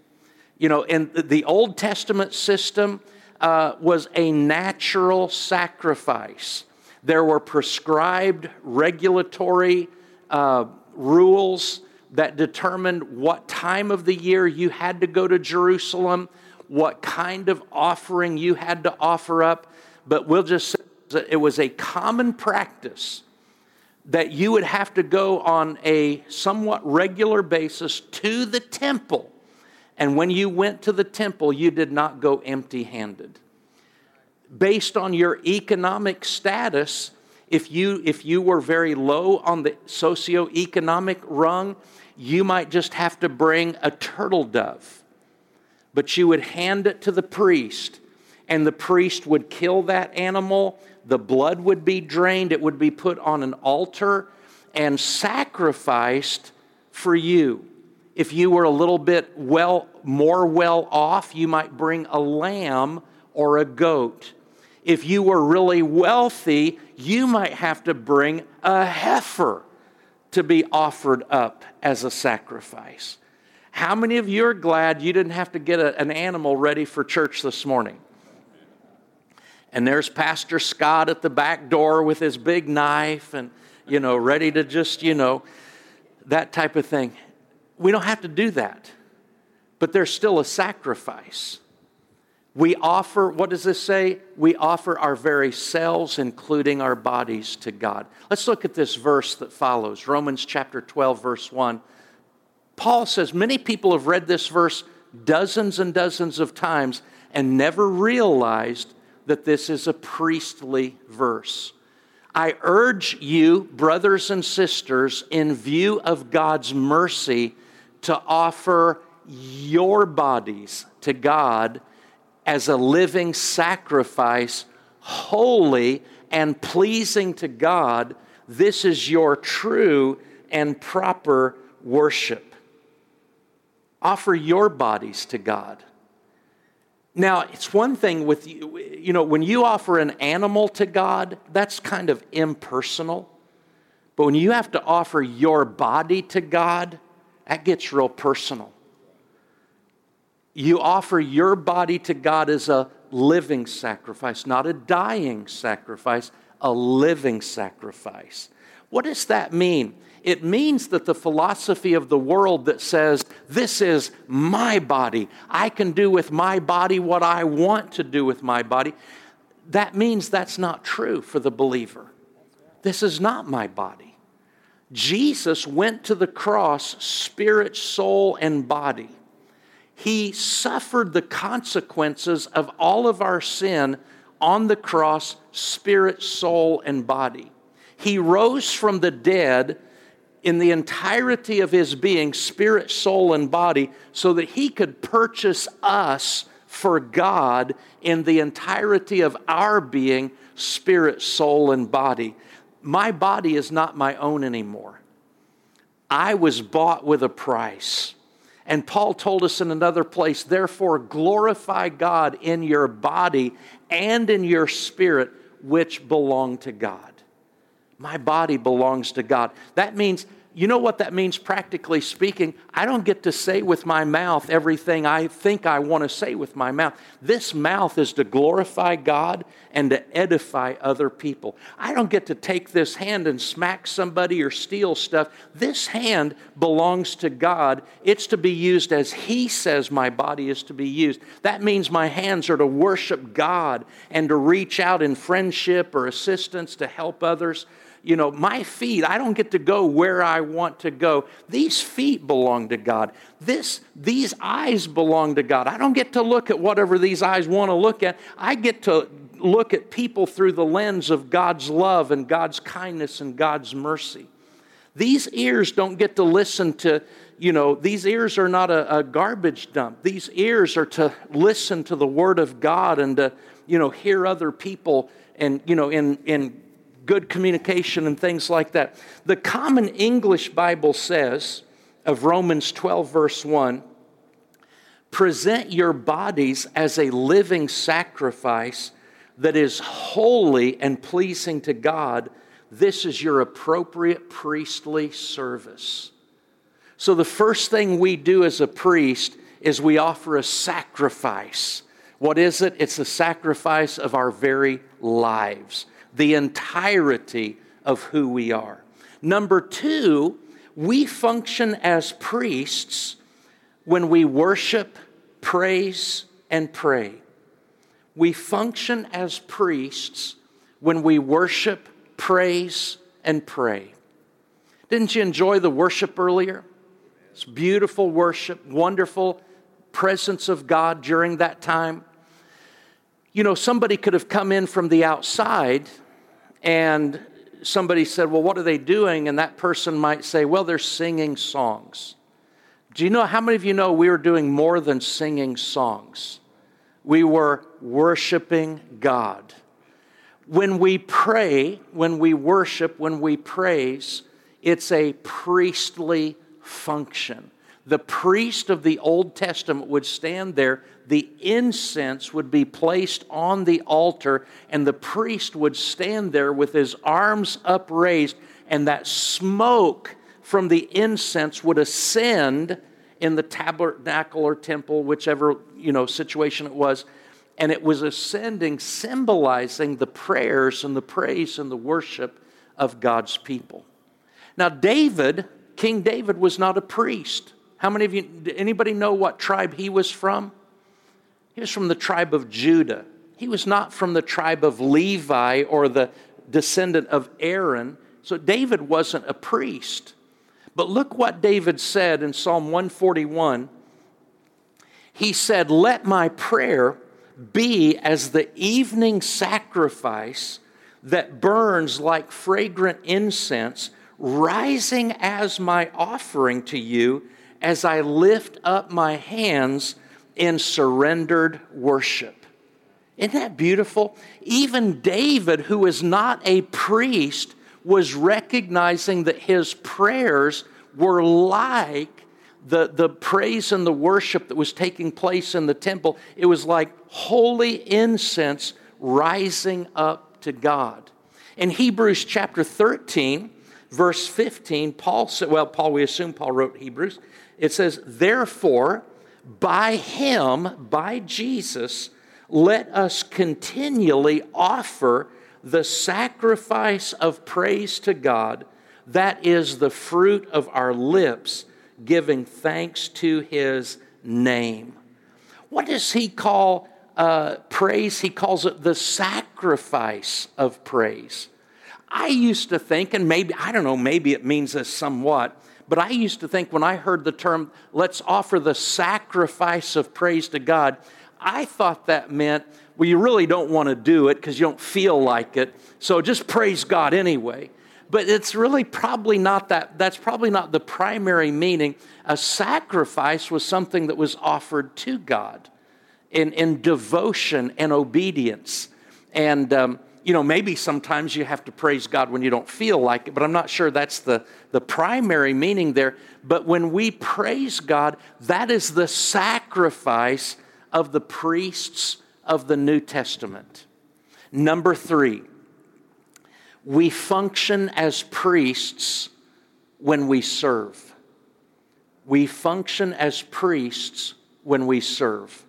You know, in the Old Testament system, uh, was a natural sacrifice. There were prescribed regulatory uh, rules that determined what time of the year you had to go to Jerusalem, what kind of offering you had to offer up. But we'll just say that it was a common practice that you would have to go on a somewhat regular basis to the temple and when you went to the temple, you did not go empty handed. Based on your economic status, if you, if you were very low on the socioeconomic rung, you might just have to bring a turtle dove. But you would hand it to the priest, and the priest would kill that animal. The blood would be drained, it would be put on an altar and sacrificed for you. If you were a little bit well, more well off, you might bring a lamb or a goat. If you were really wealthy, you might have to bring a heifer to be offered up as a sacrifice. How many of you are glad you didn't have to get a, an animal ready for church this morning? And there's Pastor Scott at the back door with his big knife and, you know, ready to just, you know, that type of thing. We don't have to do that, but there's still a sacrifice. We offer, what does this say? We offer our very selves, including our bodies, to God. Let's look at this verse that follows Romans chapter 12, verse 1. Paul says many people have read this verse dozens and dozens of times and never realized that this is a priestly verse. I urge you, brothers and sisters, in view of God's mercy, to offer your bodies to God as a living sacrifice, holy and pleasing to God. This is your true and proper worship. Offer your bodies to God. Now, it's one thing with you, know, when you offer an animal to God, that's kind of impersonal. But when you have to offer your body to God, that gets real personal you offer your body to God as a living sacrifice, not a dying sacrifice, a living sacrifice. What does that mean? It means that the philosophy of the world that says, This is my body, I can do with my body what I want to do with my body, that means that's not true for the believer. This is not my body. Jesus went to the cross, spirit, soul, and body. He suffered the consequences of all of our sin on the cross, spirit, soul, and body. He rose from the dead in the entirety of his being, spirit, soul, and body, so that he could purchase us for God in the entirety of our being, spirit, soul, and body. My body is not my own anymore. I was bought with a price. And Paul told us in another place, therefore, glorify God in your body and in your spirit, which belong to God. My body belongs to God. That means you know what that means practically speaking? I don't get to say with my mouth everything I think I want to say with my mouth. This mouth is to glorify God and to edify other people. I don't get to take this hand and smack somebody or steal stuff. This hand belongs to God. It's to be used as He says my body is to be used. That means my hands are to worship God and to reach out in friendship or assistance to help others you know, my feet, I don't get to go where I want to go. These feet belong to God. This, these eyes belong to God. I don't get to look at whatever these eyes want to look at. I get to look at people through the lens of God's love and God's kindness and God's mercy. These ears don't get to listen to, you know, these ears are not a, a, garbage dump. These ears are to listen to the Word of God and to, you know, hear other people and, you know, in, in good communication and things like that. The Common English Bible says of Romans 12, verse 1 present your bodies as a living sacrifice that is holy and pleasing to God. This is your appropriate priestly service. So, the first thing we do as a priest is we offer a sacrifice. What is it? It's a sacrifice of our very lives the entirety of who we are. Number two, we function as priests when we worship, praise, and pray. We function as priests when we worship, praise, and pray. Didn't you enjoy the worship earlier? It's beautiful worship, wonderful presence of God during that time. You know, somebody could have come in from the outside and somebody said, Well, what are they doing? And that person might say, Well, they're singing songs. Do you know how many of you know we were doing more than singing songs? We were worshiping God. When we pray, when we worship, when we praise, it's a priestly function. The priest of the Old Testament would stand there the incense would be placed on the altar, and the priest would stand there with his arms upraised, and that smoke from the incense would ascend in the tabernacle or temple, whichever you know situation it was, and it was ascending, symbolizing the prayers and the praise and the worship of God's people. Now, David, King David, was not a priest. How many of you, anybody know what tribe he was from? He was from the tribe of Judah. He was not from the tribe of Levi or the descendant of Aaron. So David wasn't a priest. But look what David said in Psalm 141. He said, Let my prayer be as the evening sacrifice that burns like fragrant incense, rising as my offering to you as I lift up my hands in surrendered worship. Isn't that beautiful? Even David, who is not a priest, was recognizing that his prayers were like the, the praise and the worship that was taking place in the temple. It was like holy incense rising up to God. In Hebrews chapter 13, verse 15, Paul said, well, Paul, we assume Paul wrote Hebrews. It says, Therefore, by him, by Jesus, let us continually offer the sacrifice of praise to God. That is the fruit of our lips, giving thanks to his name. What does he call uh, praise? He calls it the sacrifice of praise. I used to think, and maybe, I don't know, maybe it means this somewhat, but I used to think when I heard the term, let's offer the sacrifice of praise to God, I thought that meant, well, you really don't want to do it because you don't feel like it, so just praise God anyway. But it's really probably not that, that's probably not the primary meaning. A sacrifice was something that was offered to God in, in devotion and obedience. And, um, you know, maybe sometimes you have to praise God when you don't feel like it, but I'm not sure that's the, the primary meaning there. But when we praise God, that is the sacrifice of the priests of the New Testament. Number three, we function as priests when we serve. We function as priests when we serve.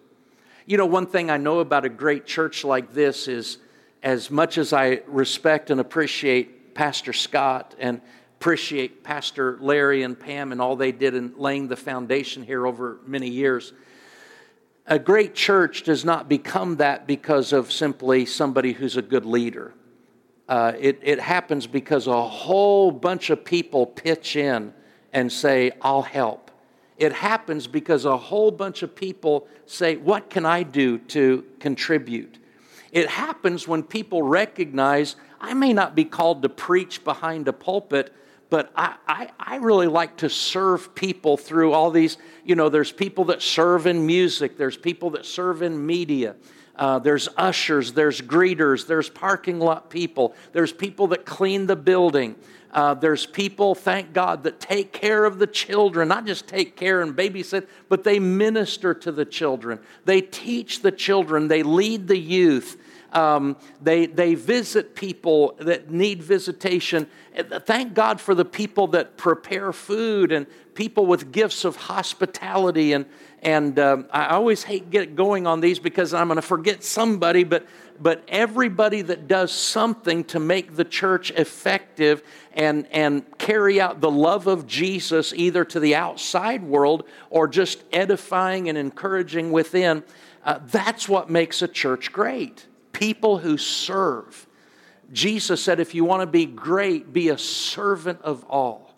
You know, one thing I know about a great church like this is as much as I respect and appreciate Pastor Scott and appreciate Pastor Larry and Pam and all they did in laying the foundation here over many years, a great church does not become that because of simply somebody who's a good leader. Uh, it, it happens because a whole bunch of people pitch in and say, I'll help. It happens because a whole bunch of people say, What can I do to contribute? It happens when people recognize I may not be called to preach behind a pulpit, but I, I, I, really like to serve people through all these. You know, there's people that serve in music, there's people that serve in media. Uh, there's ushers, there's greeters, there's parking lot people, there's people that clean the building, uh, there's people, thank God, that take care of the children, not just take care and babysit, but they minister to the children. They teach the children, they lead the youth. Um, they, they visit people that need visitation. Thank God for the people that prepare food and people with gifts of hospitality. And, and um, I always hate get going on these because I'm going to forget somebody, but, but everybody that does something to make the church effective and, and carry out the love of Jesus either to the outside world or just edifying and encouraging within, uh, that's what makes a church great people who serve. Jesus said, if you want to be great, be a servant of all.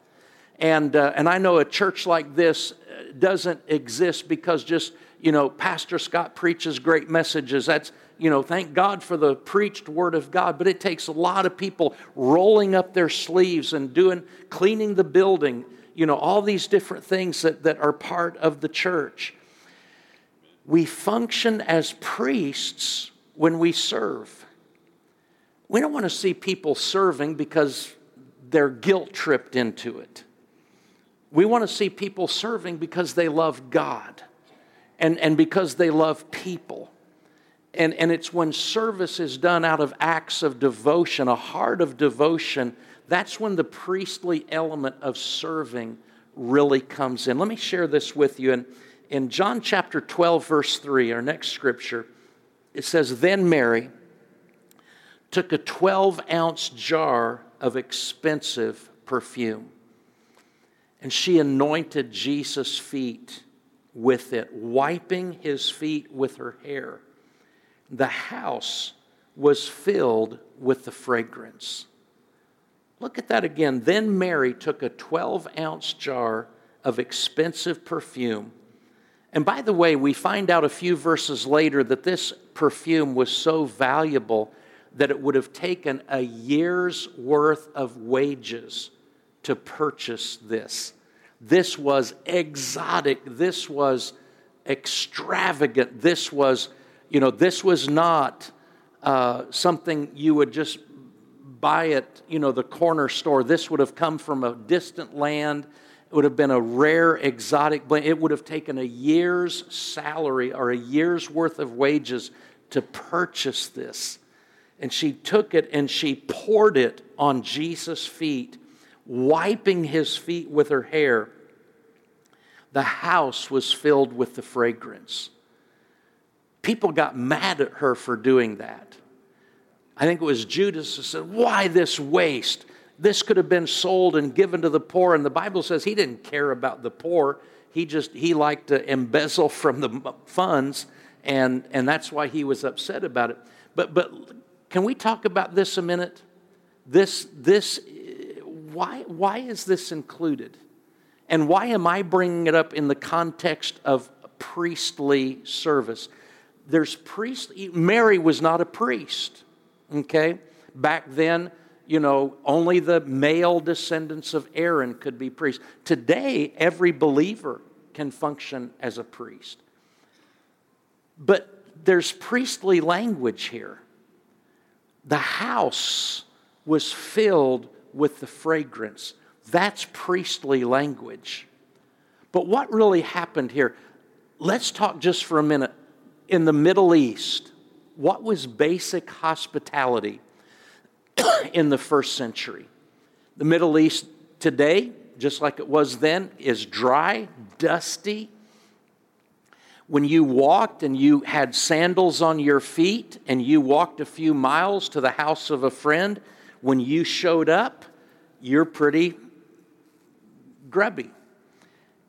And, uh, and I know a church like this uh, doesn't exist because just, you know, Pastor Scott preaches great messages. That's, you know, thank God for the preached word of God, but it takes a lot of people rolling up their sleeves and doing, cleaning the building, you know, all these different things that, that are part of the church. We function as priests when we serve. We don't want to see people serving because they're guilt tripped into it. We want to see people serving because they love God and, and because they love people. And, and it's when service is done out of acts of devotion, a heart of devotion, that's when the priestly element of serving really comes in. Let me share this with you. In, in John chapter 12, verse 3, our next scripture, it says, Then Mary took a 12 ounce jar of expensive perfume and she anointed Jesus' feet with it, wiping his feet with her hair. The house was filled with the fragrance. Look at that again. Then Mary took a 12 ounce jar of expensive perfume. And by the way, we find out a few verses later that this perfume was so valuable that it would have taken a year's worth of wages to purchase this. This was exotic. This was extravagant. This was, you know, this was not uh, something you would just buy at, you know, the corner store. This would have come from a distant land. It would have been a rare, exotic blend. It would have taken a year's salary or a year's worth of wages to purchase this. And she took it and she poured it on Jesus' feet, wiping his feet with her hair. The house was filled with the fragrance. People got mad at her for doing that. I think it was Judas who said, Why this waste? This could have been sold and given to the poor. And the Bible says he didn't care about the poor. He just, he liked to embezzle from the funds. And, and that's why he was upset about it. But, but can we talk about this a minute? This, this, why, why is this included? And why am I bringing it up in the context of priestly service? There's priest, Mary was not a priest, okay? Back then, you know, only the male descendants of Aaron could be priests. Today, every believer can function as a priest. But there's priestly language here. The house was filled with the fragrance. That's priestly language. But what really happened here? Let's talk just for a minute. In the Middle East, what was basic hospitality *coughs* in the first century? The Middle East today, just like it was then, is dry, dusty. When you walked and you had sandals on your feet and you walked a few miles to the house of a friend, when you showed up, you're pretty grubby.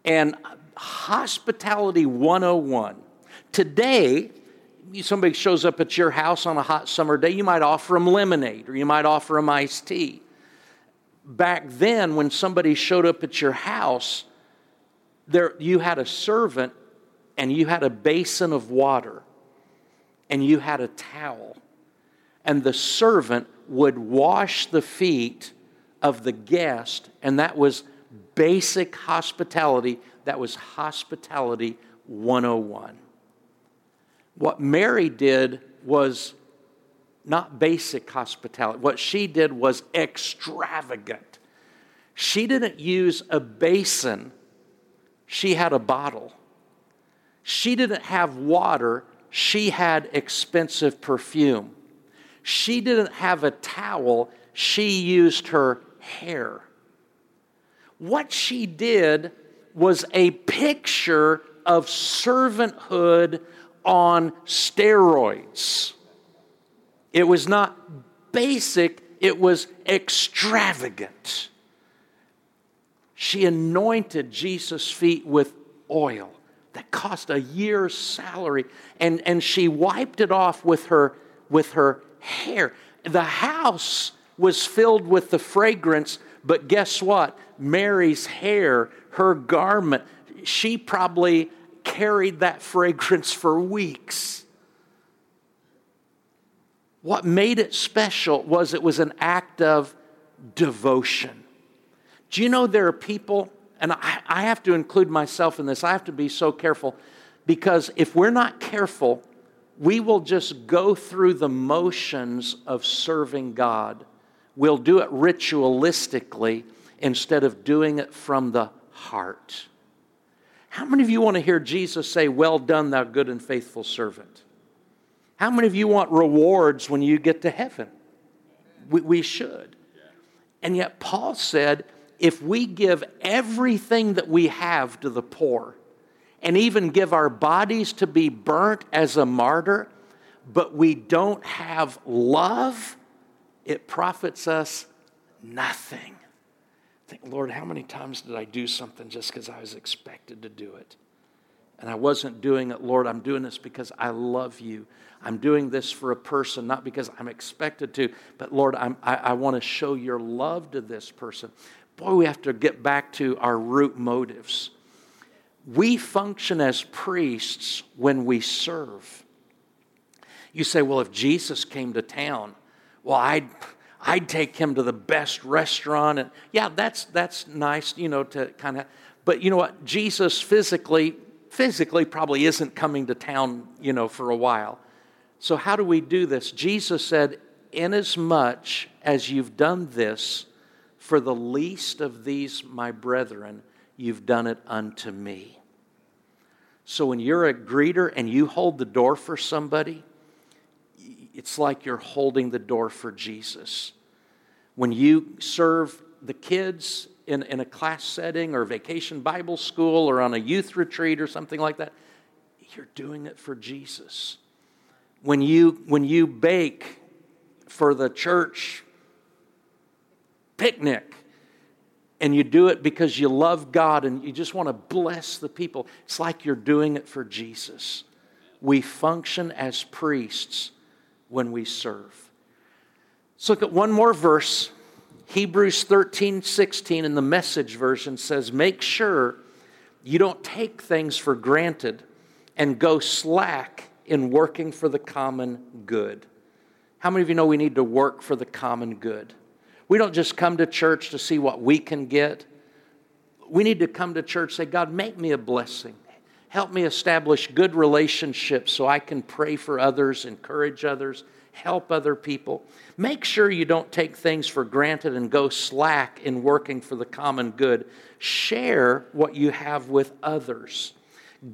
And hospitality 101. Today, somebody shows up at your house on a hot summer day, you might offer them lemonade or you might offer them iced tea. Back then, when somebody showed up at your house, there, you had a servant and you had a basin of water and you had a towel. And the servant would wash the feet of the guest, and that was basic hospitality. That was hospitality 101. What Mary did was not basic hospitality. What she did was extravagant. She didn't use a basin, she had a bottle. She didn't have water, she had expensive perfume. She didn't have a towel, she used her hair. What she did was a picture of servanthood on steroids. It was not basic, it was extravagant. She anointed Jesus' feet with oil that cost a year's salary, and, and she wiped it off with her, with her hair. The house was filled with the fragrance but guess what? Mary's hair, her garment, she probably carried that fragrance for weeks. What made it special was it was an act of devotion. Do you know there are people, and I, I, have to include myself in this, I have to be so careful because if we're not careful, we will just go through the motions of serving God We'll do it ritualistically instead of doing it from the heart. How many of you want to hear Jesus say, Well done, thou good and faithful servant? How many of you want rewards when you get to heaven? We, we should. And yet, Paul said, if we give everything that we have to the poor and even give our bodies to be burnt as a martyr, but we don't have love, it profits us nothing. Think, Lord, how many times did I do something just because I was expected to do it? And I wasn't doing it, Lord, I'm doing this because I love you. I'm doing this for a person, not because I'm expected to, but Lord, I'm, I, I want to show your love to this person. Boy, we have to get back to our root motives. We function as priests when we serve. You say, well, if Jesus came to town, well, I'd, I'd take him to the best restaurant. And yeah, that's, that's nice, you know, to kind of, but you know what? Jesus physically, physically probably isn't coming to town, you know, for a while. So, how do we do this? Jesus said, Inasmuch as you've done this for the least of these, my brethren, you've done it unto me. So, when you're a greeter and you hold the door for somebody, it's like you're holding the door for Jesus. When you serve the kids in, in a class setting or vacation Bible school or on a youth retreat or something like that, you're doing it for Jesus. When you, when you bake for the church picnic and you do it because you love God and you just want to bless the people, it's like you're doing it for Jesus. We function as priests when we serve. Let's look at one more verse. Hebrews 13, 16 in the message version says, Make sure you don't take things for granted and go slack in working for the common good. How many of you know we need to work for the common good? We don't just come to church to see what we can get. We need to come to church say, God, make me a blessing. Help me establish good relationships so I can pray for others, encourage others, help other people. Make sure you don't take things for granted and go slack in working for the common good. Share what you have with others.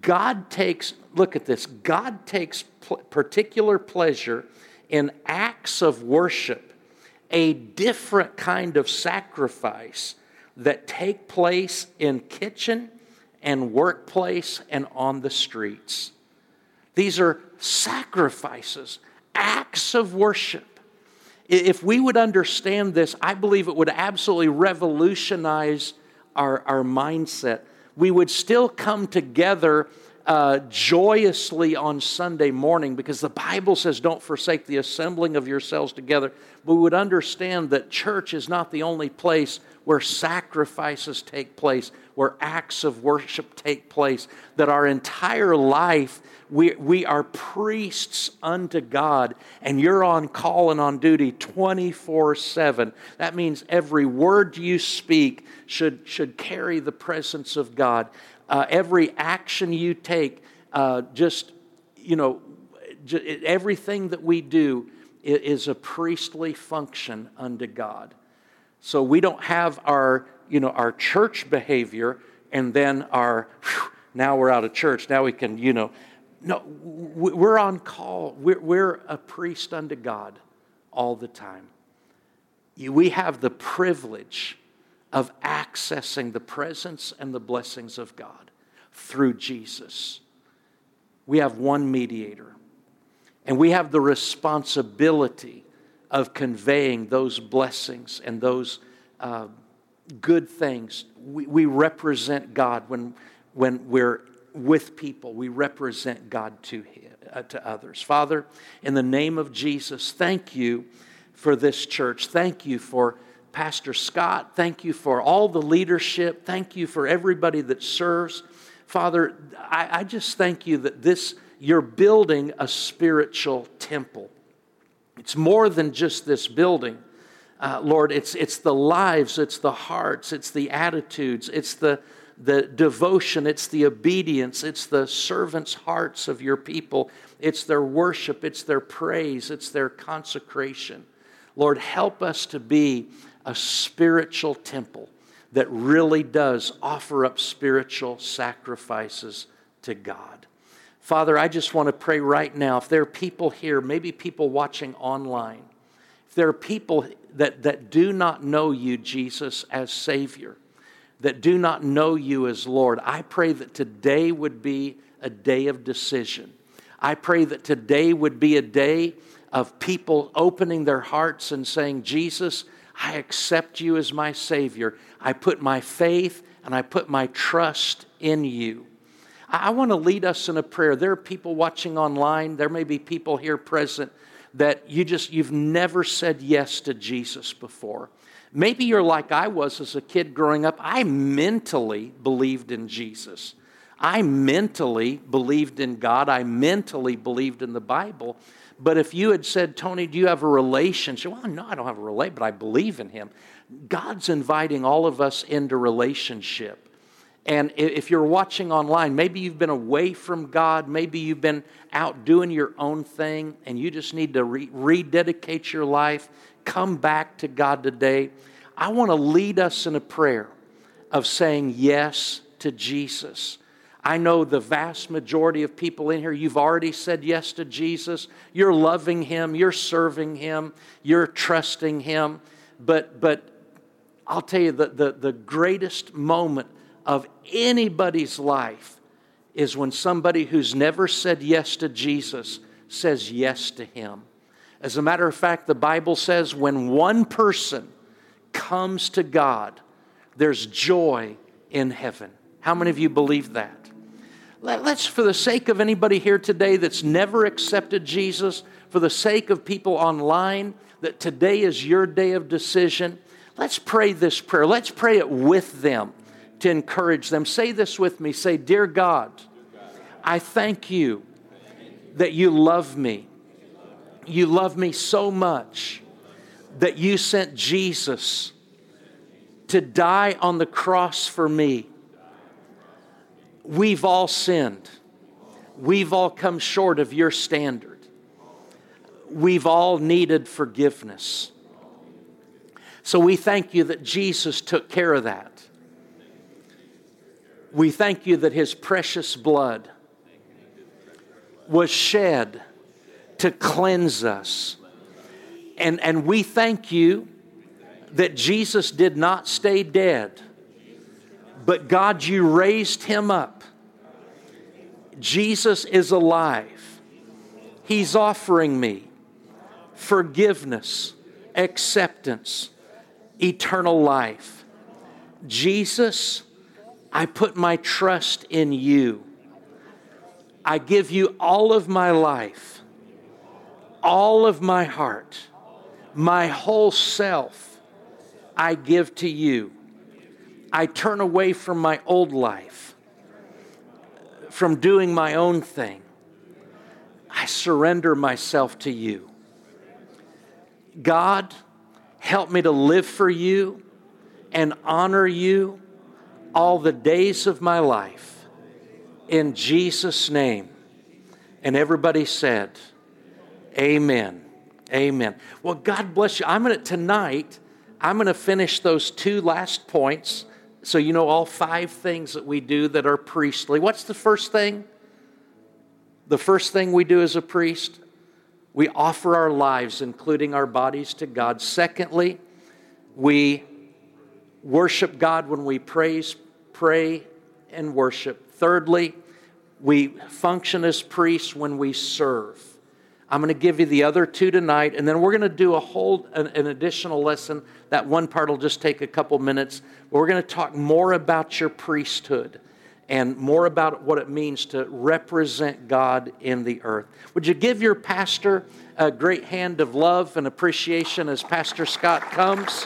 God takes, look at this, God takes particular pleasure in acts of worship, a different kind of sacrifice that take place in kitchen and workplace and on the streets. These are sacrifices, acts of worship. If we would understand this, I believe it would absolutely revolutionize our, our mindset. We would still come together uh, joyously on Sunday morning because the Bible says, don't forsake the assembling of yourselves together. We would understand that church is not the only place where sacrifices take place, where acts of worship take place, that our entire life we, we are priests unto God, and you're on call and on duty 24 7. That means every word you speak should, should carry the presence of God. Uh, every action you take, uh, just, you know, everything that we do is a priestly function unto God. So we don't have our, you know, our church behavior and then our, now we're out of church. Now we can, you know, no, we're on call. We're, we're a priest unto God all the time. We have the privilege of accessing the presence and the blessings of God through Jesus. We have one mediator, and we have the responsibility of conveying those blessings and those uh, good things. We, we represent God when, when we're with people. We represent God to, him, uh, to others. Father, in the name of Jesus, thank you for this church. Thank you for Pastor Scott. Thank you for all the leadership. Thank you for everybody that serves. Father, I, I just thank you that this, you're building a spiritual temple. It's more than just this building. Uh, Lord, it's, it's the lives, it's the hearts, it's the attitudes, it's the, the devotion, it's the obedience, it's the servants' hearts of your people, it's their worship, it's their praise, it's their consecration. Lord, help us to be a spiritual temple that really does offer up spiritual sacrifices to God. Father, I just want to pray right now if there are people here, maybe people watching online, if there are people that, that do not know you, Jesus, as Savior, that do not know you as Lord, I pray that today would be a day of decision. I pray that today would be a day of people opening their hearts and saying, Jesus, I accept you as my Savior. I put my faith and I put my trust in you. I want to lead us in a prayer. There are people watching online, there may be people here present that you just you've never said yes to Jesus before. Maybe you're like I was as a kid growing up. I mentally believed in Jesus. I mentally believed in God. I mentally believed in the Bible. But if you had said, Tony, do you have a relationship? Well, no, I don't have a relationship, but I believe in him. God's inviting all of us into relationship. And if you're watching online, maybe you've been away from God, maybe you've been out doing your own thing, and you just need to re- rededicate your life, come back to God today. I want to lead us in a prayer of saying yes to Jesus. I know the vast majority of people in here, you've already said yes to Jesus. You're loving Him, you're serving Him, you're trusting Him. But, but I'll tell you, the, the, the greatest moment of anybody's life is when somebody who's never said yes to Jesus says yes to Him. As a matter of fact, the Bible says when one person comes to God, there's joy in heaven. How many of you believe that? Let's, for the sake of anybody here today that's never accepted Jesus, for the sake of people online, that today is your day of decision, let's pray this prayer. Let's pray it with them to encourage them. Say this with me. Say, Dear God, I thank you that you love me. You love me so much that you sent Jesus to die on the cross for me We've all sinned. We've all come short of your standard. We've all needed forgiveness. So we thank you that Jesus took care of that. We thank you that his precious blood was shed to cleanse us. And, and we thank you that Jesus did not stay dead, but God, you raised him up Jesus is alive. He's offering me forgiveness, acceptance, eternal life. Jesus, I put my trust in you. I give you all of my life, all of my heart, my whole self, I give to you. I turn away from my old life from doing my own thing. I surrender myself to you. God, help me to live for you and honor you all the days of my life. In Jesus' name. And everybody said, Amen. Amen. Well, God bless you. I'm going to, tonight, I'm going to finish those two last points so, you know, all five things that we do that are priestly. What's the first thing? The first thing we do as a priest, we offer our lives, including our bodies, to God. Secondly, we worship God when we praise, pray, and worship. Thirdly, we function as priests when we serve. I'm going to give you the other two tonight, and then we're going to do a whole an, an additional lesson. That one part will just take a couple minutes. We're going to talk more about your priesthood and more about what it means to represent God in the earth. Would you give your pastor a great hand of love and appreciation as Pastor Scott comes?